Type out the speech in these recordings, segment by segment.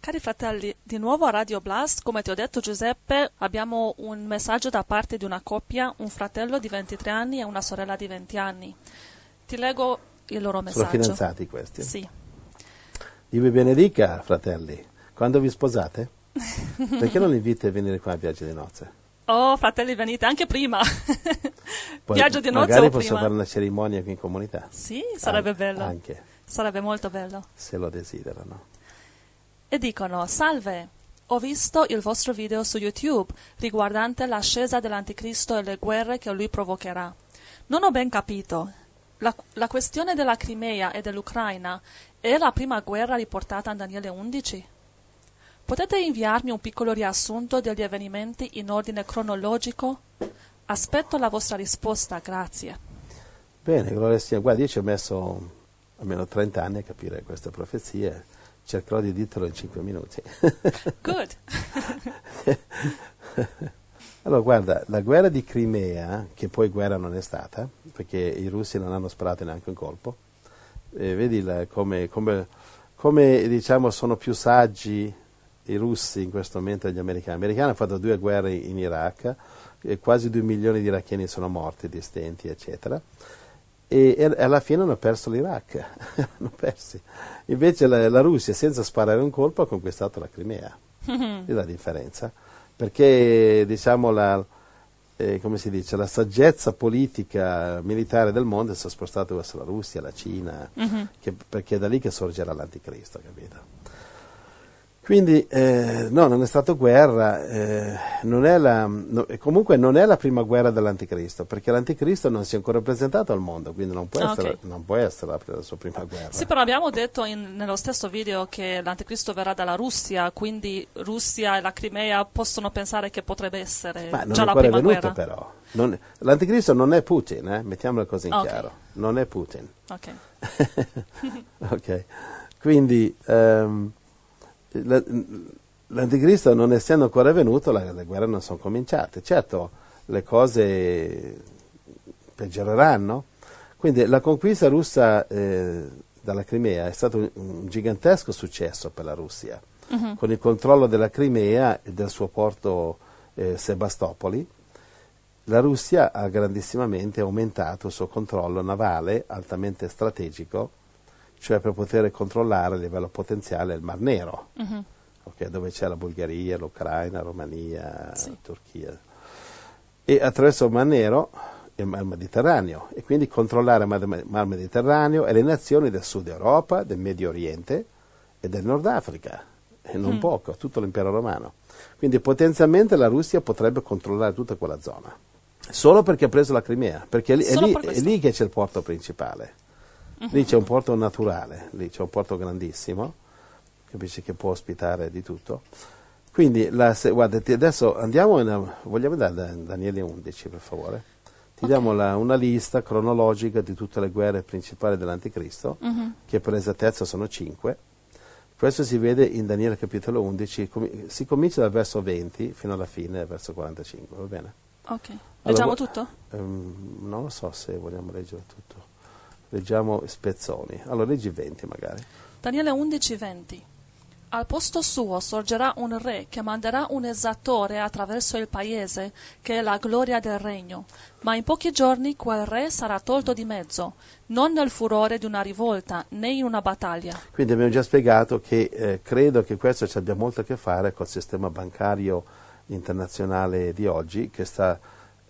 Cari fratelli, di nuovo a Radio Blast, come ti ho detto Giuseppe, abbiamo un messaggio da parte di una coppia, un fratello di 23 anni e una sorella di 20 anni. Ti leggo il loro messaggio. Sono fidanzati questi? Sì. Dio vi benedica, fratelli. Quando vi sposate? Perché non li inviti a venire qua a viaggio di nozze? Oh, fratelli, venite anche prima. Poi viaggio di nozze magari o posso prima? fare una cerimonia qui in comunità. Sì, sarebbe An- bello. Anche, Sarebbe molto bello. se lo desiderano. E dicono, salve, ho visto il vostro video su YouTube riguardante l'ascesa dell'anticristo e le guerre che lui provocherà. Non ho ben capito. La, la questione della Crimea e dell'Ucraina è la prima guerra riportata in Daniele 11? Potete inviarmi un piccolo riassunto degli avvenimenti in ordine cronologico? Aspetto la vostra risposta, grazie. Bene, gloria Signore. Guarda, io ci ho messo almeno 30 anni a capire queste profezie. Cercherò di dirtelo in 5 minuti. Good. Allora, guarda, la guerra di Crimea, che poi guerra non è stata, perché i russi non hanno sparato neanche un colpo, eh, vedi la- come, come- come, diciamo, sono più saggi i russi in questo momento degli americani. Gli americani hanno fatto due guerre in Iraq, e quasi due milioni di iracheni sono morti, di stenti, eccetera. E, alla fine hanno perso l'Iraq, hanno persi. Invece la, la Russia, senza sparare un colpo, ha conquistato la Crimea. Vedi la differenza? Perché, diciamo, la, eh, come si dice, la saggezza politica militare del mondo si è spostata verso la Russia, la Cina, che- perché è da lì che sorgerà l'anticristo, capito? Quindi eh, no, non è stata guerra, eh, non è la, no, comunque non è la prima guerra dell'anticristo, perché l'anticristo non si è ancora presentato al mondo, quindi non può Ah, essere, non può essere la, sua prima guerra. Sì, però abbiamo detto in- nello stesso video che l'anticristo verrà dalla Russia, quindi Russia e la Crimea possono pensare che potrebbe essere Ma già la prima venuto guerra. però. Non- l'anticristo non è Putin, eh? mettiamolo così in Ok. chiaro, non è Putin. Ok. Ok, quindi la- l'anticristo non essendo ancora venuto, le guerre non sono cominciate. Certo, le cose peggioreranno. Quindi la conquista russa eh, dalla Crimea è stato un, un gigantesco successo per la Russia, con il controllo della Crimea e del suo porto eh, Sebastopoli. La Russia ha grandissimamente aumentato il suo controllo navale altamente strategico, cioè per poter controllare a livello potenziale il Mar Nero, ok, dove c'è la Bulgaria, l'Ucraina, la Romania, Sì. la Turchia. E attraverso il Mar Nero il Mar Mediterraneo e quindi controllare il Mar- Mediterraneo e le nazioni del Sud Europa, del Medio Oriente e del Nord Africa, e non poco, tutto l'impero romano. Quindi potenzialmente la Russia potrebbe controllare tutta quella zona. Solo perché ha preso la Crimea, perché lì- è, lì, è questo. lì che c'è il porto principale. Lì c'è un porto naturale, lì c'è un porto grandissimo, capisci che può ospitare di tutto. Quindi, la, se, guarda, ti- adesso andiamo, in, vogliamo andare a Daniele 11 per favore? Ti diamo la- una lista cronologica di tutte le guerre principali dell'Anticristo, che per esattezza sono cinque. Questo si vede in Daniele capitolo 11, comi- si comincia dal verso 20 fino alla fine, verso 45, va bene? Ok. Leggiamo gu- tutto? Ehm, non lo so se vogliamo leggere tutto. Leggiamo spezzoni. Allora leggi 20 magari. Daniele 11:20 Al posto suo sorgerà un re che manderà un esattore attraverso il paese, che è la gloria del regno. Ma in pochi giorni quel re sarà tolto di mezzo, non nel furore di una rivolta, né in una battaglia. Quindi abbiamo già spiegato che eh, credo che questo ci abbia molto a che fare col sistema bancario internazionale di oggi, che sta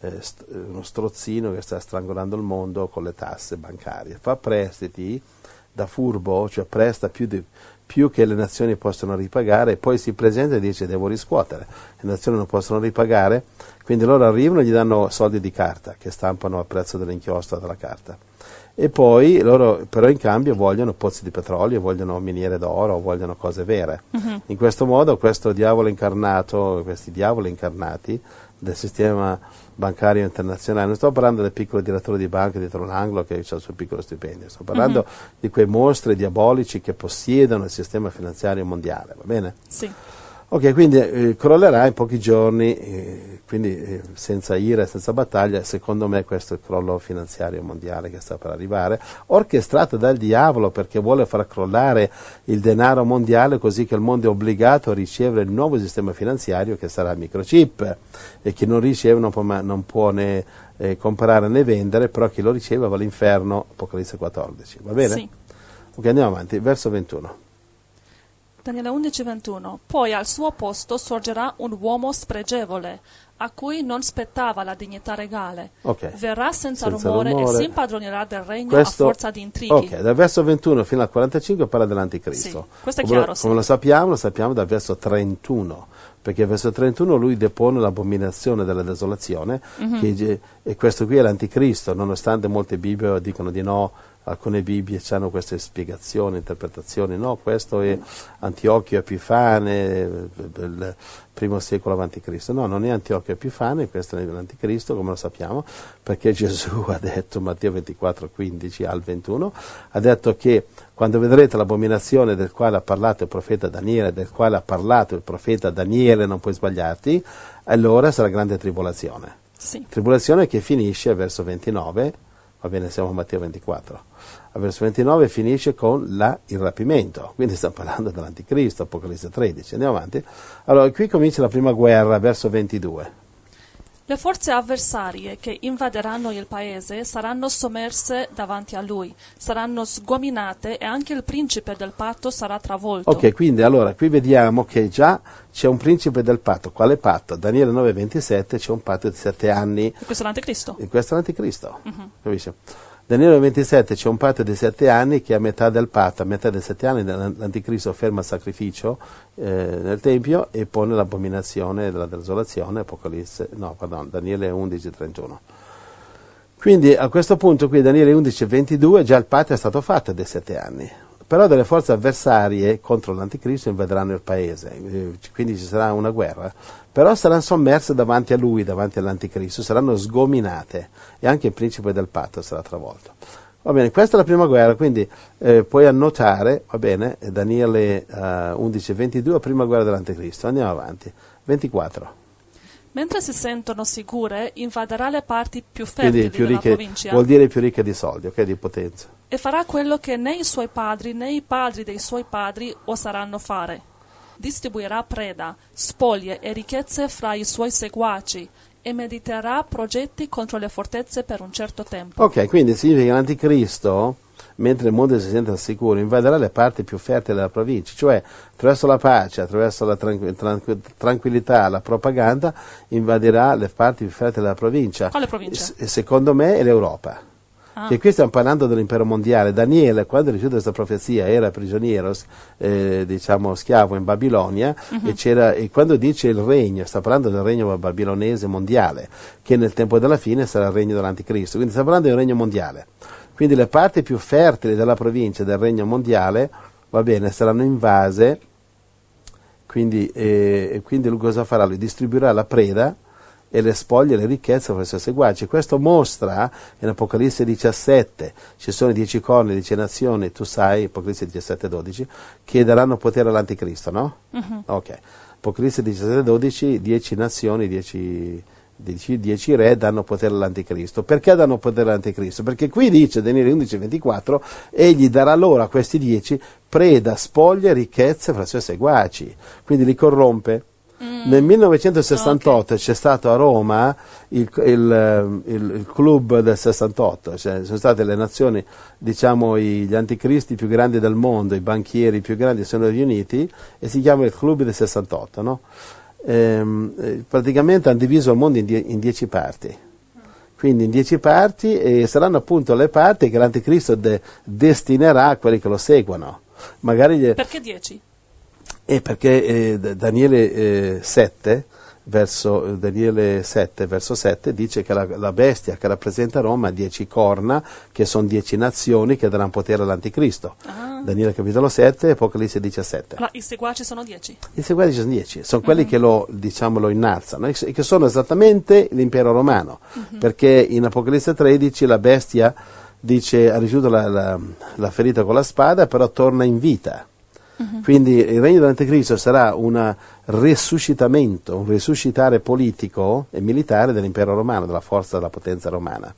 eh, st- uno strozzino che sta strangolando il mondo con le tasse bancarie. Fa prestiti da furbo, cioè presta più, di- più che le nazioni possono ripagare e poi si presenta e dice devo riscuotere. Le nazioni non possono ripagare, quindi loro arrivano e gli danno soldi di carta che stampano al prezzo dell'inchiostro della carta. E poi loro però in cambio vogliono pozzi di petrolio, vogliono miniere d'oro, vogliono cose vere. In questo modo questo diavolo incarnato, questi diavoli incarnati del sistema bancario internazionale, non sto parlando del piccolo direttore di banca dietro l'angolo che ha il suo piccolo stipendio, sto parlando di quei mostri diabolici che possiedono il sistema finanziario mondiale, va bene? Sì. Ok, quindi eh, crollerà in pochi giorni, eh, quindi eh, senza ira e senza battaglia, secondo me questo è il crollo finanziario mondiale che sta per arrivare, orchestrato dal diavolo perché vuole far crollare il denaro mondiale così che il mondo è obbligato a ricevere il nuovo sistema finanziario che sarà il microchip e chi non riceve non può, non può né eh, comprare né vendere, però chi lo riceve va all'inferno, Apocalisse 14, va bene? Sì. Ok, andiamo avanti, verso 21. Daniele 11:21 Poi al suo posto sorgerà un uomo spregevole, a cui non spettava la dignità regale. Ok. Verrà senza, Senza rumore, rumore. e si impadronirà del regno Questo- a forza di intrighi. Ok, dal verso 21 fino al 45 parla dell'anticristo. Sì, questo è come, chiaro, lo, sì. come lo sappiamo, lo sappiamo dal verso 31, perché al verso 31 lui depone l'abominazione della desolazione, Mhm. che- e questo qui è l'anticristo, nonostante molte Bibbie dicono di no, alcune Bibbie hanno queste spiegazioni, interpretazioni, no, questo è Antiochio Epifane, del primo secolo avanti Cristo. No, non è Antiochio Epifane, questo è l'anticristo, come lo sappiamo, perché Gesù ha detto, Matteo 24, 15 al 21, ha detto che quando vedrete l'abominazione del quale ha parlato il profeta Daniele, del quale ha parlato il profeta Daniele, non puoi sbagliarti, allora sarà grande tribolazione. Sì. Tribolazione che finisce verso 29, va bene, siamo a Matteo 24. Al verso 29 finisce con la- il rapimento, quindi sta parlando dell'anticristo, Apocalisse 13. Andiamo avanti. Allora, qui comincia la prima guerra, verso 22. Le forze avversarie che invaderanno il paese saranno sommerse davanti a lui, saranno sgominate e anche il principe del patto sarà travolto. Ok, quindi allora qui vediamo che già c'è un principe del patto. Quale patto? Daniele 9, 27 c'è un patto di sette anni E questo è l'anticristo. E questo è l'anticristo, capisci? Daniele 27 c'è un patto di sette anni che a metà del patto, a metà dei sette anni l'anticristo ferma il sacrificio eh, nel Tempio e pone l'abominazione della desolazione, Apocalisse, no, pardon, Daniele 11, 31. Quindi a questo punto qui Daniele 11, 22 già il patto è stato fatto dei sette anni, però delle forze avversarie contro l'anticristo invaderanno il paese, eh, quindi ci sarà una guerra, però saranno sommerse davanti a lui, davanti all'anticristo, saranno sgominate e anche il principe del patto sarà travolto. Va bene, questa è la prima guerra, quindi eh, puoi annotare, va bene, Daniele eh, 11, 22, prima guerra dell'anticristo, andiamo avanti, 24. Mentre si sentono sicure, invaderà le parti più fertili più della ricche, provincia vuol dire più ricche di soldi, ok, di potenza. e farà quello che né i suoi padri né i padri dei suoi padri oseranno fare. Distribuirà preda, spoglie e ricchezze fra i suoi seguaci e mediterà progetti contro le fortezze per un certo tempo. Ok, quindi significa che l'anticristo, mentre il mondo si sente al sicuro, invaderà le parti più fertili della provincia, cioè attraverso la pace, attraverso la tranqu- tranqu- tranquillità, la propaganda, invaderà le parti più fertili della provincia. Quale provincia? S- secondo me è l'Europa. Ah. Che qui stiamo parlando dell'impero mondiale. Daniele, quando ricevuto questa profezia, era prigioniero, eh, diciamo schiavo in Babilonia, Mhm. e, c'era- e quando dice il regno, sta parlando del regno babilonese mondiale, che nel tempo della fine sarà il regno dell'anticristo. Quindi sta parlando di un regno mondiale. Quindi le parti più fertili della provincia del regno mondiale, va bene, saranno invase, quindi, eh, quindi lui cosa farà? Lui distribuirà la preda e le spoglie e le ricchezze fra i suoi seguaci. Questo mostra in Apocalisse 17, ci sono dieci corni, dieci nazioni, tu sai, Apocalisse 17, 12, che daranno potere all'anticristo, no? Ok. Apocalisse 17, 12, dieci nazioni, dieci, dieci, dieci re danno potere all'anticristo. Perché danno potere all'anticristo? Perché qui dice, Daniele 11, 24, egli darà loro a questi dieci preda, spoglie, ricchezze fra i suoi seguaci. Quindi li corrompe. Nel 1968 c'è stato a Roma il, il, eh, il- il club del 68, cioè sono state le nazioni, diciamo i- gli anticristi più grandi del mondo, i banchieri più grandi sono riuniti e si chiama il club del 68. no? Ehm, eh, praticamente hanno diviso il mondo in, die- in dieci parti. Quindi in dieci parti e saranno appunto le parti che l'anticristo de- destinerà a quelli che lo seguono. Magari gli- Perché 10? E perché eh, Daniele, eh, 7, verso, eh, Daniele 7, verso 7, dice che la, la bestia che rappresenta Roma ha dieci corna, che sono dieci nazioni che daranno potere all'anticristo. Ah. Daniele capitolo 7, Apocalisse 17. Allora, I seguaci sono 10. I seguaci sono dieci, sono quelli che lo, diciamo, lo innalzano, e che sono esattamente l'impero romano, perché in Apocalisse 13 la bestia dice ha ricevuto la, la- la ferita con la spada, però torna in vita. Quindi il regno dell'anticristo sarà un resuscitamento, un resuscitare politico e militare dell'impero romano, della forza della potenza romana.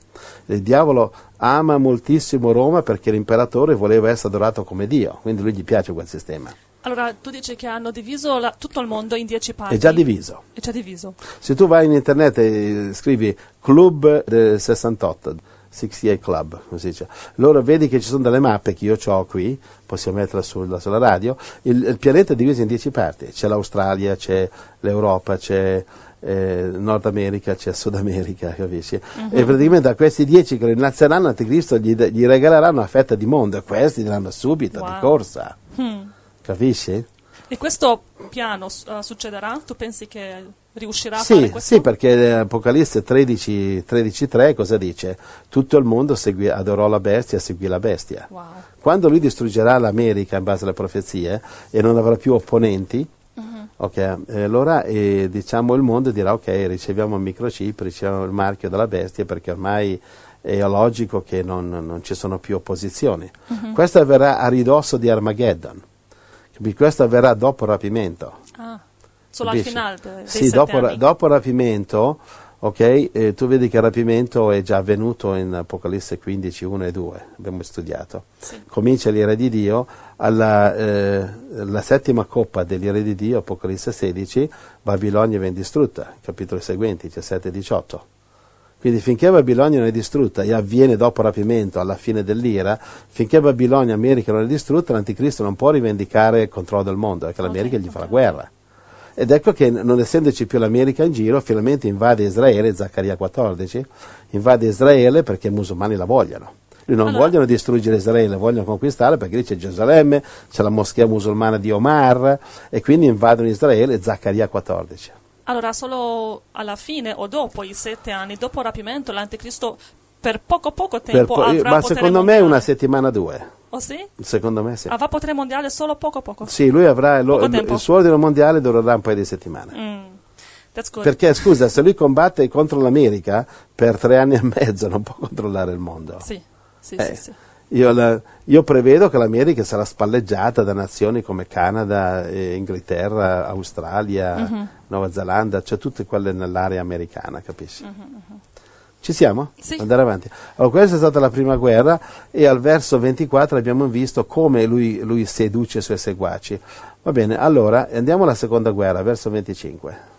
Il diavolo ama moltissimo Roma perché l'imperatore voleva essere adorato come Dio, quindi lui gli piace quel sistema. Allora, tu dici che hanno diviso la- tutto il mondo in dieci parti. È già diviso. È già diviso. Se tu vai in internet e scrivi Club del 68, 68 Club, come si dice, allora vedi che ci sono delle mappe che io ho qui, possiamo metterla sulla, sulla radio, il, il pianeta è diviso in dieci parti, c'è l'Australia, c'è l'Europa, c'è eh, Nord America, c'è Sud America, capisci? E praticamente a questi dieci che rinazzeranno Anticristo gli, gli regaleranno una fetta di mondo e questi diranno subito, di Wow. corsa, Hmm. capisci? E questo piano eh, succederà? Tu pensi che riuscirà a Sì, fare questo? sì, perché Apocalisse 13, 13.3 cosa dice? Tutto il mondo seguì- adorò la bestia seguì la bestia. Wow. Quando lui distruggerà l'America in base alle profezie e non avrà più opponenti, Mhm. ok, eh, allora eh, diciamo il mondo dirà ok, riceviamo il microchip, riceviamo il marchio della bestia perché ormai è logico che non, non ci sono più opposizioni. Mhm. Questo avverrà a ridosso di Armageddon, questo avverrà dopo il rapimento. Ah, solo al finale Sì, dopo, anni. dopo il rapimento, ok, eh, tu vedi che il rapimento è già avvenuto in Apocalisse 15, 1 e 2, abbiamo studiato. Sì. Comincia l'ira di Dio, alla eh, la settima coppa dell'ira di Dio, Apocalisse 16, Babilonia viene distrutta, capitoli seguenti, 17 e 18. Quindi finché Babilonia non è distrutta e avviene dopo il rapimento, alla fine dell'ira, finché Babilonia, America non è distrutta, l'anticristo non può rivendicare il controllo del mondo, perché l'America gli fa la guerra. Ed ecco che non essendoci più l'America in giro, finalmente invade Israele, Zaccaria 14, invade Israele perché i musulmani la vogliono. Lui non Allora- vogliono distruggere Israele, vogliono conquistare perché lì c'è Gerusalemme, c'è la moschea musulmana di Omar e quindi invadono Israele, Zaccaria 14. Allora, solo alla fine o dopo i sette anni, dopo il rapimento, l'anticristo per poco poco Per tempo po- avrà ma potere secondo me mondiale. una settimana due. Oh sì? Secondo me sì. Avrà potere mondiale solo poco poco. Sì, lui avrà lo- il, tempo. il suo ordine mondiale durerà un paio di settimane. Mm. Perché scusa, se lui combatte contro l'America per tre anni e mezzo non può controllare il mondo. Sì, sì, Eh, sì, sì. Io, la- io prevedo che l'America sarà spalleggiata da nazioni come Canada, eh, Inghilterra, Australia, Mhm. Nuova Zelanda, cioè tutte quelle nell'area americana, capisci? Ci siamo? Sì. Andare avanti. Allora, questa è stata la prima guerra e al verso 24 abbiamo visto come lui, lui seduce i suoi seguaci. Va bene, allora andiamo alla seconda guerra, verso 25.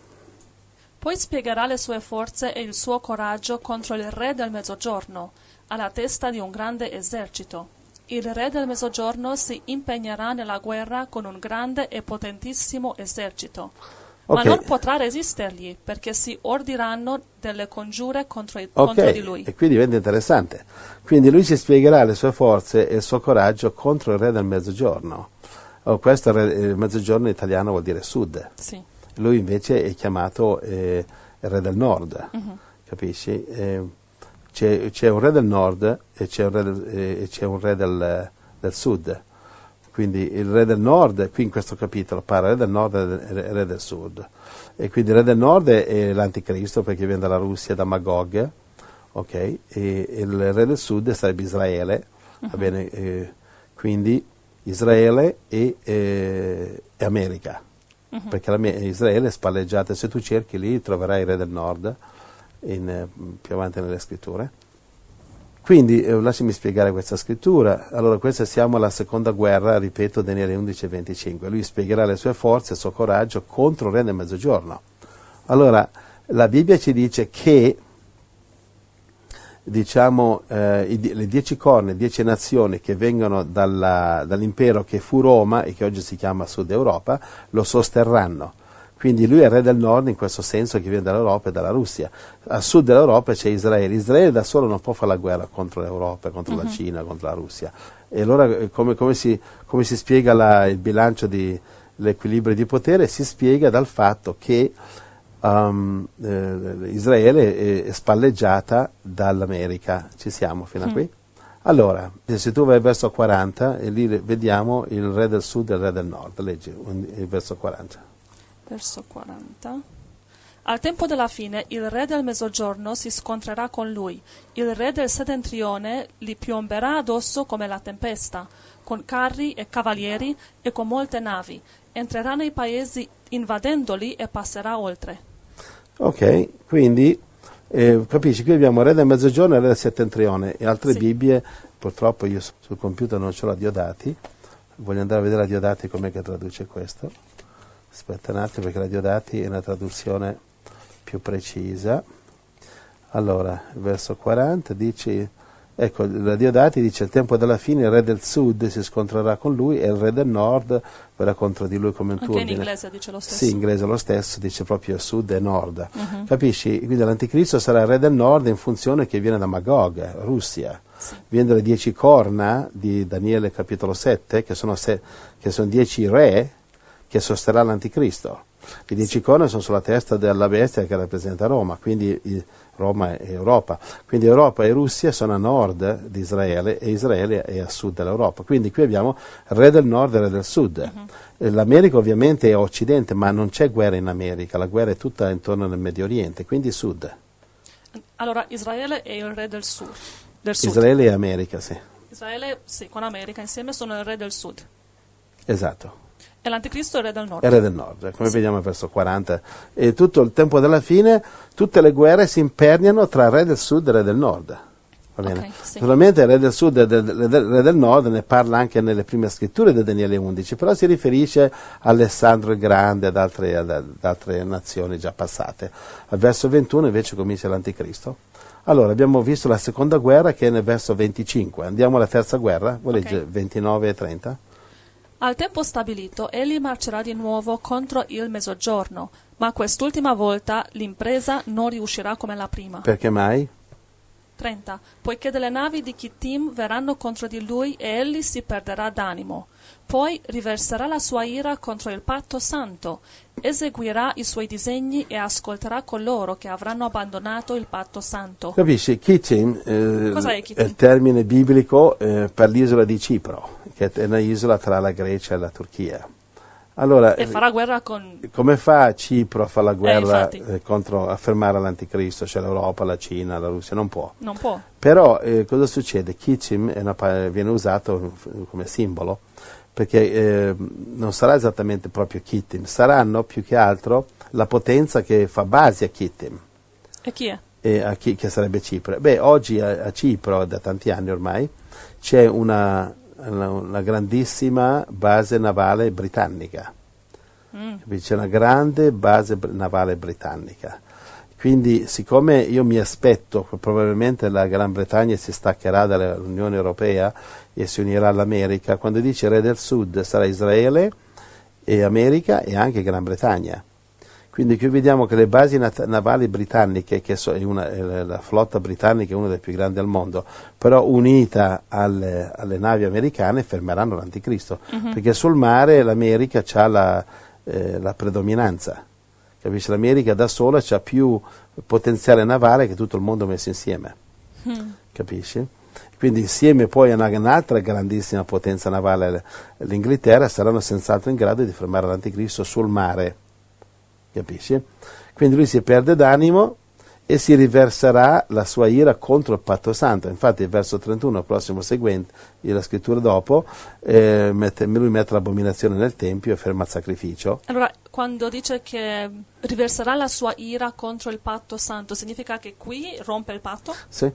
Poi spiegherà le sue forze e il suo coraggio contro il re del mezzogiorno, alla testa di un grande esercito. Il re del mezzogiorno si impegnerà nella guerra con un grande e potentissimo esercito. Ma Ok. non potrà resistergli, perché si ordiranno delle congiure contro, i- Ok, contro di lui. e qui diventa interessante. Quindi lui ci spiegherà le sue forze e il suo coraggio contro il re del mezzogiorno. Oh, questo re- il mezzogiorno italiano vuol dire sud. Sì. Lui invece è chiamato eh, il re del nord, Mhm. capisci? Eh, c'è, c'è un re del nord e c'è un re del, eh, c'è un re del, del sud. Quindi il re del nord, qui in questo capitolo parla re del nord e re, del sud. E quindi il re del nord è, l'anticristo perché viene dalla Russia, da Magog, ok? E, il re del sud sarebbe Israele, va bene? Eh, quindi Israele e, eh, e America perché la Israele è spalleggiata, se tu cerchi lì troverai il re del nord in, più avanti nelle scritture. Quindi eh, lasciami spiegare questa scrittura. Allora, questa siamo alla seconda guerra, ripeto, Daniele 11 e 25. Lui spiegherà le sue forze il suo coraggio contro il re del mezzogiorno. Allora, la Bibbia ci dice che diciamo, eh, i le dieci corna, dieci nazioni che vengono dalla- dall'impero che fu Roma e che oggi si chiama Sud Europa, lo sosterranno. Quindi lui è re del nord in questo senso che viene dall'Europa e dalla Russia. A sud dell'Europa c'è Israele. Israele da solo non può fare la guerra contro l'Europa, contro la Cina, contro la Russia. E allora eh, come, come si, come si spiega la- il bilancio di l'equilibrio di potere? Si spiega dal fatto che um, eh, Israele è, è spalleggiata dall'America. Ci siamo fino a qui? Allora, se tu vai verso 40, e lì vediamo il re del sud e il re del nord. Leggi il verso 40. Verso 40. Al tempo della fine il re del mezzogiorno si scontrerà con lui, il re del settentrione gli piomberà addosso come la tempesta, con carri e cavalieri e con molte navi, entrerà nei paesi invadendoli e passerà oltre. Ok, quindi eh, capisci, qui abbiamo re del mezzogiorno e re del settentrione e altre Sì. Bibbie, purtroppo io su- sul computer non ce l'ho a Diodati, voglio andare a vedere a Diodati com'è che traduce questo. Aspetta un attimo perché la Diodati è una traduzione più precisa. Allora, verso 40 dice, ecco, la Diodati dice il tempo della fine il re del sud si scontrerà con lui e il re del nord verrà contro di lui come un Anche in inglese dice lo stesso. Sì, in inglese lo stesso, dice proprio sud e nord. Mhm. Capisci? Quindi l'anticristo sarà il re del nord in funzione che viene da Magog, Russia. Sì. Viene dalle dieci corna di Daniele capitolo 7, che sono, se- che sono dieci re che sosterrà l'anticristo. Le dieci corna sono sulla testa della bestia che rappresenta Roma, quindi Roma è Europa. Quindi Europa e Russia sono a nord di Israele e Israele è a sud dell'Europa. Quindi qui abbiamo re del nord e re del sud. Eh, L'America ovviamente è occidente, ma non c'è guerra in America, la guerra è tutta intorno nel Medio Oriente, quindi sud. Allora Israele è il re del sud. Del sud. Israele e America, sì. Israele, sì, con America insieme sono il re del sud. Esatto. E l'anticristo è il re del nord. Era del nord, come Sì. vediamo verso 40. E tutto il tempo della fine, tutte le guerre si imperniano tra re del sud e re del nord. Va bene? Ok, sì. Naturalmente il re del sud e del- re del nord ne parla anche nelle prime scritture di Daniele 11, però si riferisce a Alessandro il Grande e ad altre, ad- altre nazioni già passate. Al verso 21 invece comincia l'anticristo. Allora, abbiamo visto la seconda guerra che è nel verso 25. Andiamo alla terza guerra, vuoi Ok. leggere 29 e 30? Al tempo stabilito egli marcerà di nuovo contro il mezzogiorno, ma quest'ultima volta l'impresa non riuscirà come la prima. Perché mai? 30. Poiché delle navi di Kittim verranno contro di lui e egli si perderà d'animo. Poi riverserà la sua ira contro il patto santo, eseguirà i suoi disegni e ascolterà coloro che avranno abbandonato il patto santo. Capisci? Kittim, eh, è il termine biblico eh, per l'isola di Cipro, che è un'isola tra la Grecia e la Turchia. Allora, E farà guerra con... come fa Cipro a fare la guerra infatti. eh, contro, a fermare l'anticristo, cioè l'Europa, la Cina, la Russia? Non può. Non può. Però eh, cosa succede? Kittim è una viene usato come simbolo perché eh, non sarà esattamente proprio Kittim, saranno più che altro la potenza che fa base a Kittim E chi è? e a chi, che sarebbe Cipro. Beh, oggi a, a Cipro, da tanti anni ormai, c'è una, una- una grandissima base navale britannica. Mm. C'è una grande base navale britannica. Quindi, siccome io mi aspetto che probabilmente la Gran Bretagna si staccherà dall'Unione Europea e si unirà all'America, quando dice re del sud sarà Israele e America e anche Gran Bretagna. Quindi qui vediamo che le basi navali britanniche, che so- una- la flotta britannica è una delle più grandi al mondo, però unita alle, alle navi americane fermeranno l'anticristo, perché sul mare l'America ha la, eh, la predominanza. Capisci? L'America da sola ha più potenziale navale che tutto il mondo messo insieme. Mm. Capisci? Quindi insieme poi a una- un'altra grandissima potenza navale, l'Inghilterra, saranno senz'altro in grado di fermare l'anticristo sul mare. Capisci? Quindi lui si perde d'animo e si riverserà la sua ira contro il patto santo. Infatti il verso 31, il prossimo seguente, la scrittura dopo, eh, mette- lui mette l'abominazione nel Tempio e ferma il sacrificio. Allora, quando dice che riverserà la sua ira contro il patto santo, significa che qui rompe il patto? Sì?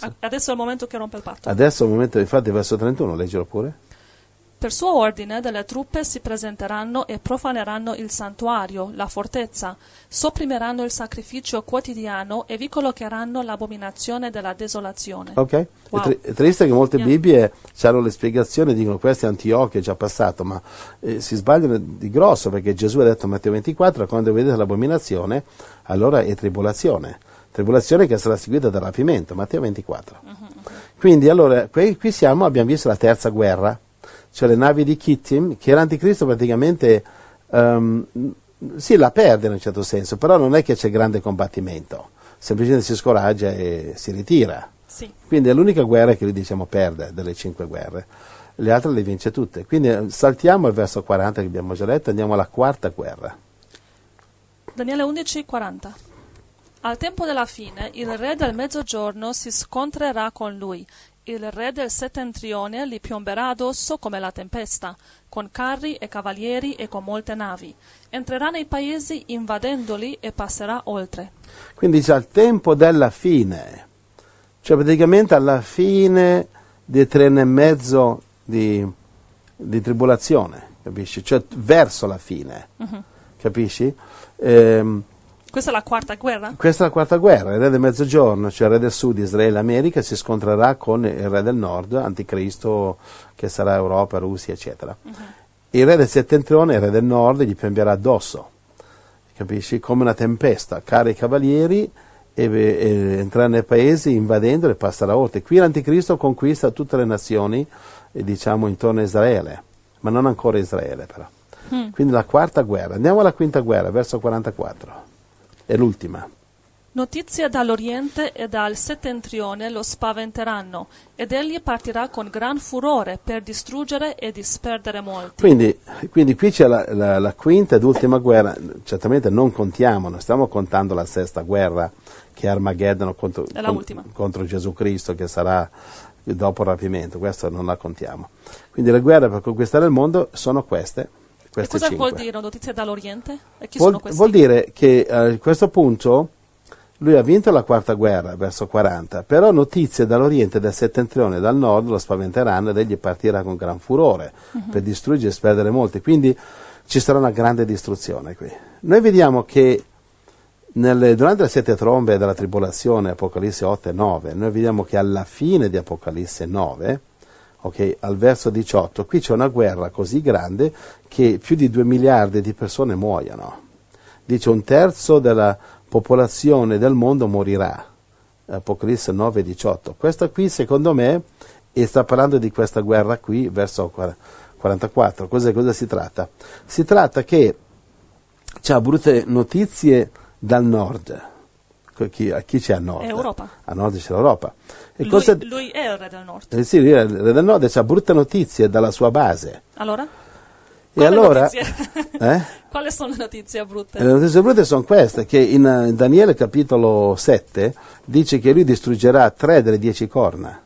A- Adesso è il momento che rompe il patto. Adesso è il momento, infatti verso 31, leggilo pure. Per suo ordine delle truppe si presenteranno e profaneranno il santuario, la fortezza, sopprimeranno il sacrificio quotidiano e vi collocheranno l'abominazione della desolazione. Ok? Wow. È, tri- è triste che molte Yeah. Bibbie hanno le spiegazioni, dicono questo è Antiochia, è già passato, ma eh, si sbagliano di grosso perché Gesù ha detto in Matteo 24, quando vedete l'abominazione, allora è tribolazione. Tribolazione che sarà seguita dal rapimento, Matteo 24. Quindi allora, qui, qui siamo, abbiamo visto la terza guerra, cioè le navi di Kittim, che l'anticristo praticamente ehm, sì, la perde in un certo senso, però non è che c'è grande combattimento, semplicemente si scoraggia e si ritira. Sì. Quindi è l'unica guerra che lui diciamo perde delle cinque guerre, le altre le vince tutte. Quindi eh, saltiamo al verso 40 che abbiamo già letto, andiamo alla quarta guerra. Daniele 11, 40. Al tempo della fine il re del mezzogiorno si scontrerà con lui, il re del settentrione gli piomberà addosso come la tempesta, con carri e cavalieri e con molte navi. Entrerà nei paesi invadendoli e passerà oltre. Quindi dice al tempo della fine, cioè praticamente alla fine dei tre anni e mezzo di, di tribolazione, capisci? Cioè verso la fine, capisci? Ehm, Questa è la quarta guerra? questa è la quarta guerra, il re del mezzogiorno, cioè il re del sud, Israele, America, si scontrerà con il re del nord, anticristo, che sarà Europa, Russia, eccetera. Il re del settentrione, il re del nord, gli piomberà addosso, capisci? Come una tempesta, carri cavalieri, e, e entrerà nei paesi invadendoli e passerà oltre. Qui l'anticristo conquista tutte le nazioni, eh, diciamo, intorno a Israele, ma non ancora Israele però. Quindi la quarta guerra. Andiamo alla quinta guerra, verso 44. È l'ultima. Notizie dall'Oriente e dal settentrione lo spaventeranno, ed egli partirà con gran furore per distruggere e disperdere molti. Quindi, quindi qui c'è la, la- la quinta ed ultima guerra, certamente non contiamo, non stiamo contando la sesta guerra che è Armageddon contro, ultima. contro Gesù Cristo che sarà dopo il rapimento, questo non la contiamo. Quindi le guerre per conquistare il mondo sono queste, E queste cosa cinque. vuol dire notizie dall'Oriente? E Vuol, vuol dire che eh, a questo punto lui ha vinto la quarta guerra, verso 40, però notizie dall'Oriente, dal settentrione e dal nord lo spaventeranno ed egli partirà con gran furore Mhm. per distruggere e sperdere molti. Quindi ci sarà una grande distruzione qui. Noi vediamo che nelle- durante le sette trombe della tribolazione, Apocalisse 8 e 9, noi vediamo che alla fine di Apocalisse 9, ok, al verso 18, qui c'è una guerra così grande che più di 2 miliardi di persone muoiono. Dice un terzo della popolazione del mondo morirà. Apocalisse 9 e 18. Questa qui, secondo me, e sta parlando di questa guerra qui, verso 44. Cosa, cosa si tratta? Si tratta che c'ha brutte notizie dal nord. Chi, a chi c'è a nord? Europa. A nord c'è l'Europa. E Lui, cosa- lui è il re del nord. eh sì, lui è il re del nord c'ha brutte notizie dalla sua base. Allora? E Quali allora, eh? Quali sono le notizie brutte? E Le notizie brutte sono queste, che in eh, Daniele capitolo 7 dice che lui distruggerà tre delle dieci corna.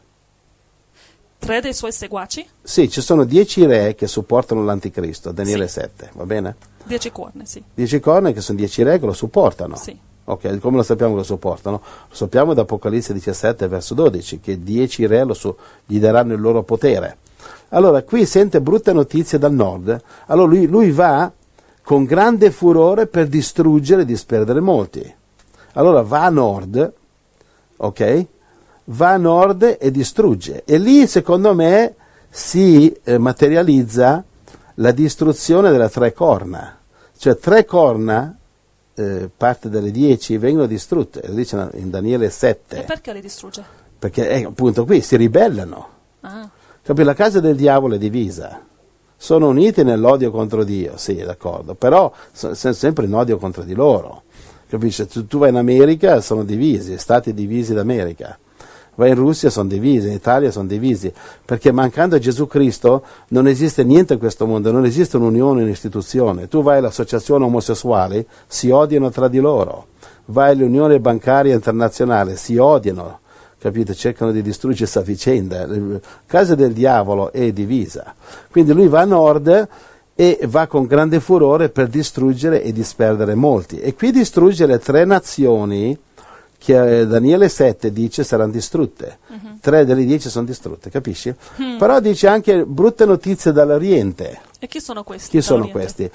Tre dei suoi seguaci? Sì, ci sono dieci re che supportano l'anticristo, Daniele Sì. 7, va bene? Dieci corna, sì. Dieci corna che sono dieci re che lo supportano. Sì. Ok, come lo sappiamo che lo supportano? Lo sappiamo da Apocalisse 17, verso 12, che dieci re su- gli daranno il loro potere. Allora, qui sente brutte notizie dal nord, allora lui, lui va con grande furore per distruggere e disperdere molti. Allora va a nord, ok? Va a nord e distrugge. E lì, secondo me, si eh, materializza la distruzione delle tre corna. Cioè, tre corna, eh, parte delle dieci, vengono distrutte. Lo dice in Daniele E 7. perché li distrugge? Perché, eh, appunto, qui si ribellano. Ah? La casa del diavolo è divisa. Sono uniti nell'odio contro Dio, sì, d'accordo, però sono sempre in odio contro di loro. Capisci? Tu, tu vai in America, sono divisi, stati divisi d'America. Vai in Russia, sono divisi, in Italia sono divisi, perché mancando Gesù Cristo non esiste niente in questo mondo, non esiste un'unione, un'istituzione. Tu vai all'associazione omosessuali, si odiano tra di loro. Vai all'Unione Bancaria Internazionale, si odiano capite? Cercano di distruggersi a vicenda. La casa del diavolo è divisa. Quindi lui va a nord e va con grande furore per distruggere e disperdere molti. E qui distrugge le tre nazioni che eh, Daniele 7 dice saranno distrutte. Tre delle dieci sono distrutte, capisci? Però dice anche brutte notizie dall'Oriente. e chi sono questi? Chi sono questi?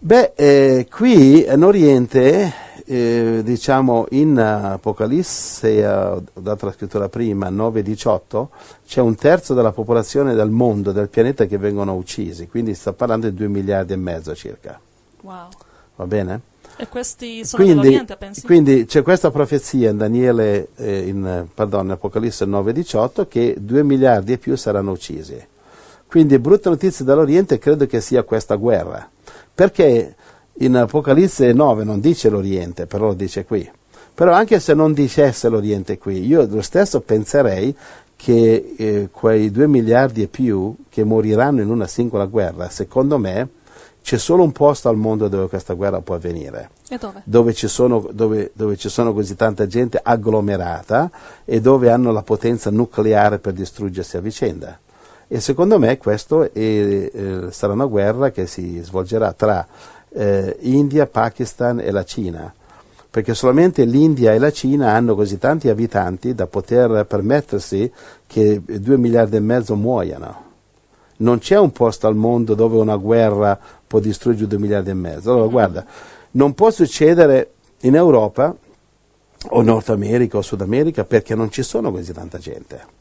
Beh, eh, qui in Oriente, eh, diciamo in Apocalisse, eh, ho dato la scrittura prima, 9-18, c'è un terzo della popolazione del mondo, del pianeta che vengono uccisi, quindi sta parlando di 2 miliardi e mezzo circa, Wow. va bene? E questi sono Quindi, pensi? quindi c'è questa profezia in Daniele, eh, in, eh, pardon, Apocalisse 9-18 che 2 miliardi e più saranno uccisi. Quindi brutte notizie dall'Oriente credo che sia questa guerra. Perché in Apocalisse 9 non dice l'Oriente, però lo dice qui. Però anche se non dicesse l'Oriente qui, io lo stesso penserei che eh, quei 2 miliardi e più che moriranno in una singola guerra, secondo me, c'è solo un posto al mondo dove questa guerra può avvenire, E dove? dove ci sono, dove, dove ci sono così tanta gente agglomerata e dove hanno la potenza nucleare per distruggersi a vicenda. E secondo me questo è, eh, sarà una guerra che si svolgerà tra eh, India, Pakistan e la Cina, perché solamente l'India e la Cina hanno così tanti abitanti da poter permettersi che due miliardi e mezzo muoiano. Non c'è un posto al mondo dove una guerra può distruggere due miliardi e mezzo. Allora, guarda, non può succedere in Europa o Nord America o Sud America perché non ci sono così tanta gente.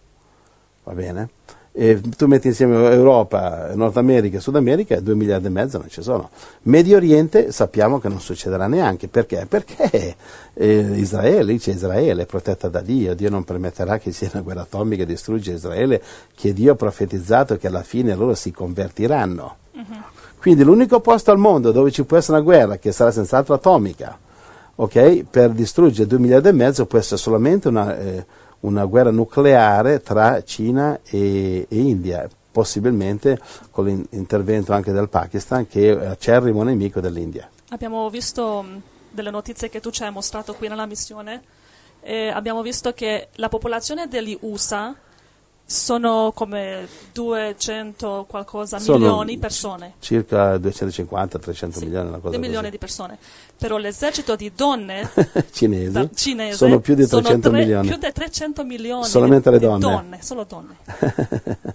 Va bene? E tu metti insieme Europa, Nord America e Sud America e 2 miliardi e mezzo non ci sono. Medio Oriente sappiamo che non succederà neanche. Perché? Perché eh, Israele, lì c'è Israele, è protetta da Dio. Dio non permetterà che sia una guerra atomica e distrugge Israele, che Dio ha profetizzato che alla fine loro si convertiranno. Quindi l'unico posto al mondo dove ci può essere una guerra, che sarà senz'altro atomica, ok, per distruggere 2 miliardi e mezzo può essere solamente una... Eh, una guerra nucleare tra Cina e, e India, possibilmente con l'intervento anche del Pakistan che è acerrimo nemico dell'India. Abbiamo visto delle notizie che tu ci hai mostrato qui nella missione e abbiamo visto che la popolazione degli USA sono come 200 qualcosa Sono milioni di persone. Circa 250-300 Sì, milioni, una cosa milioni di persone. Però l'esercito di donne Cinesi da- cinese sono più di sono 300 tre- milioni. più di 300 milioni Solamente le di donne. solo donne.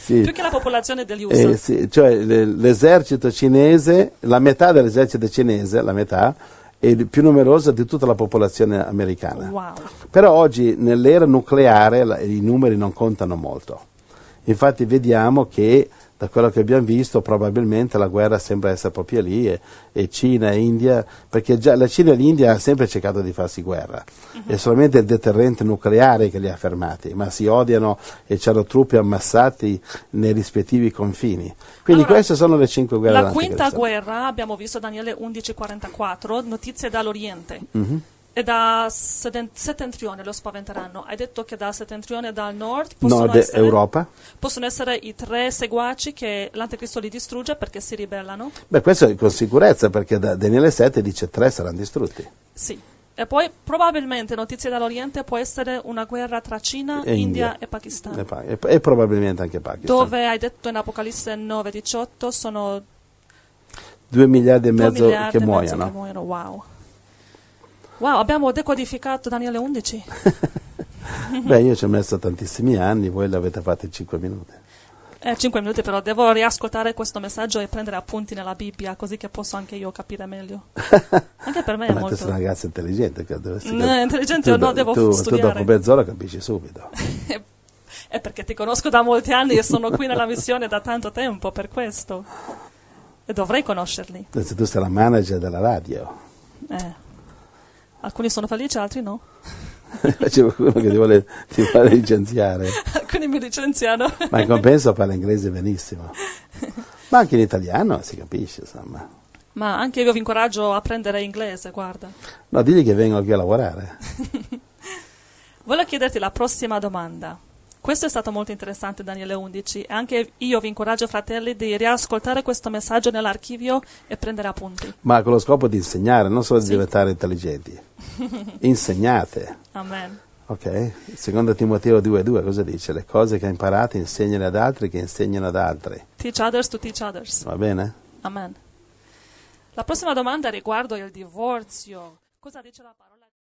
Sì. Più che la popolazione degli USA. Eh, sì, cioè le- l'esercito cinese, la metà dell'esercito cinese, la metà, il più numerosa di tutta la popolazione americana. Wow. Però oggi nell'era nucleare i numeri non contano molto. Infatti vediamo che da quello che abbiamo visto probabilmente la guerra sembra essere proprio lì e, e Cina e India, perché già la Cina e l'India hanno sempre cercato di farsi guerra, è solamente il deterrente nucleare che li ha fermati, ma si odiano e c'erano truppe ammassati nei rispettivi confini. Quindi Allora, queste sono le cinque guerre La quinta guerra, abbiamo visto Daniele 11:44, notizie dall'Oriente. Mhm. E da settentrione lo spaventeranno. Hai detto che da settentrione e dal nord possono, Nord essere, Europa? possono essere i tre seguaci che l'anticristo li distrugge perché si ribellano? Beh, questo è con sicurezza perché da Daniele 7 dice tre saranno distrutti. Sì. E poi probabilmente, notizie dall'Oriente, può essere una guerra tra Cina, E India, India. e Pakistan. E, pa- e- e probabilmente anche Pakistan. Dove hai detto in Apocalisse 9:18 sono Due miliardi e mezzo miliardi che e mezzo muoiono. che muoiono. Wow. Wow, abbiamo decodificato Daniele 11. Beh, io ci ho messo tantissimi anni, voi l'avete fatto in 5 minuti. Eh, 5 minuti però devo riascoltare questo messaggio e prendere appunti nella Bibbia così che posso anche io capire meglio. Anche per me è Ma tu sei una molto... ragazza intelligente. Che dovresti No, intelligente tu, no, devo tu, tu studiare. dopo mezz'ora capisci subito. È perché ti conosco da molti anni e sono qui nella missione da tanto tempo, per questo. E dovrei conoscerli. Se tu sei la manager della radio, Eh. Alcuni sono felici, altri no. c'è qualcuno che ti vuole, ti vuole licenziare, Alcuni mi licenziano. ma in compenso parla inglese benissimo. Ma anche in italiano si capisce, insomma. Ma anche io vi incoraggio a prendere inglese, guarda. No, digli che vengono qui a lavorare. Voglio chiederti la prossima domanda. Questo è stato molto interessante, Daniele 11, e anche io vi incoraggio, fratelli, di riascoltare questo messaggio nell'archivio e prendere appunti. Ma con lo scopo di insegnare, non solo di Sì. diventare intelligenti. Insegnate. Amen. Ok? Secondo Timoteo 2,2 cosa dice? Le cose che hai imparato insegnale ad altri che insegnano ad altri. Teach others to teach others. Va bene? Amen. La prossima domanda riguardo il divorzio. Cosa dice la parola?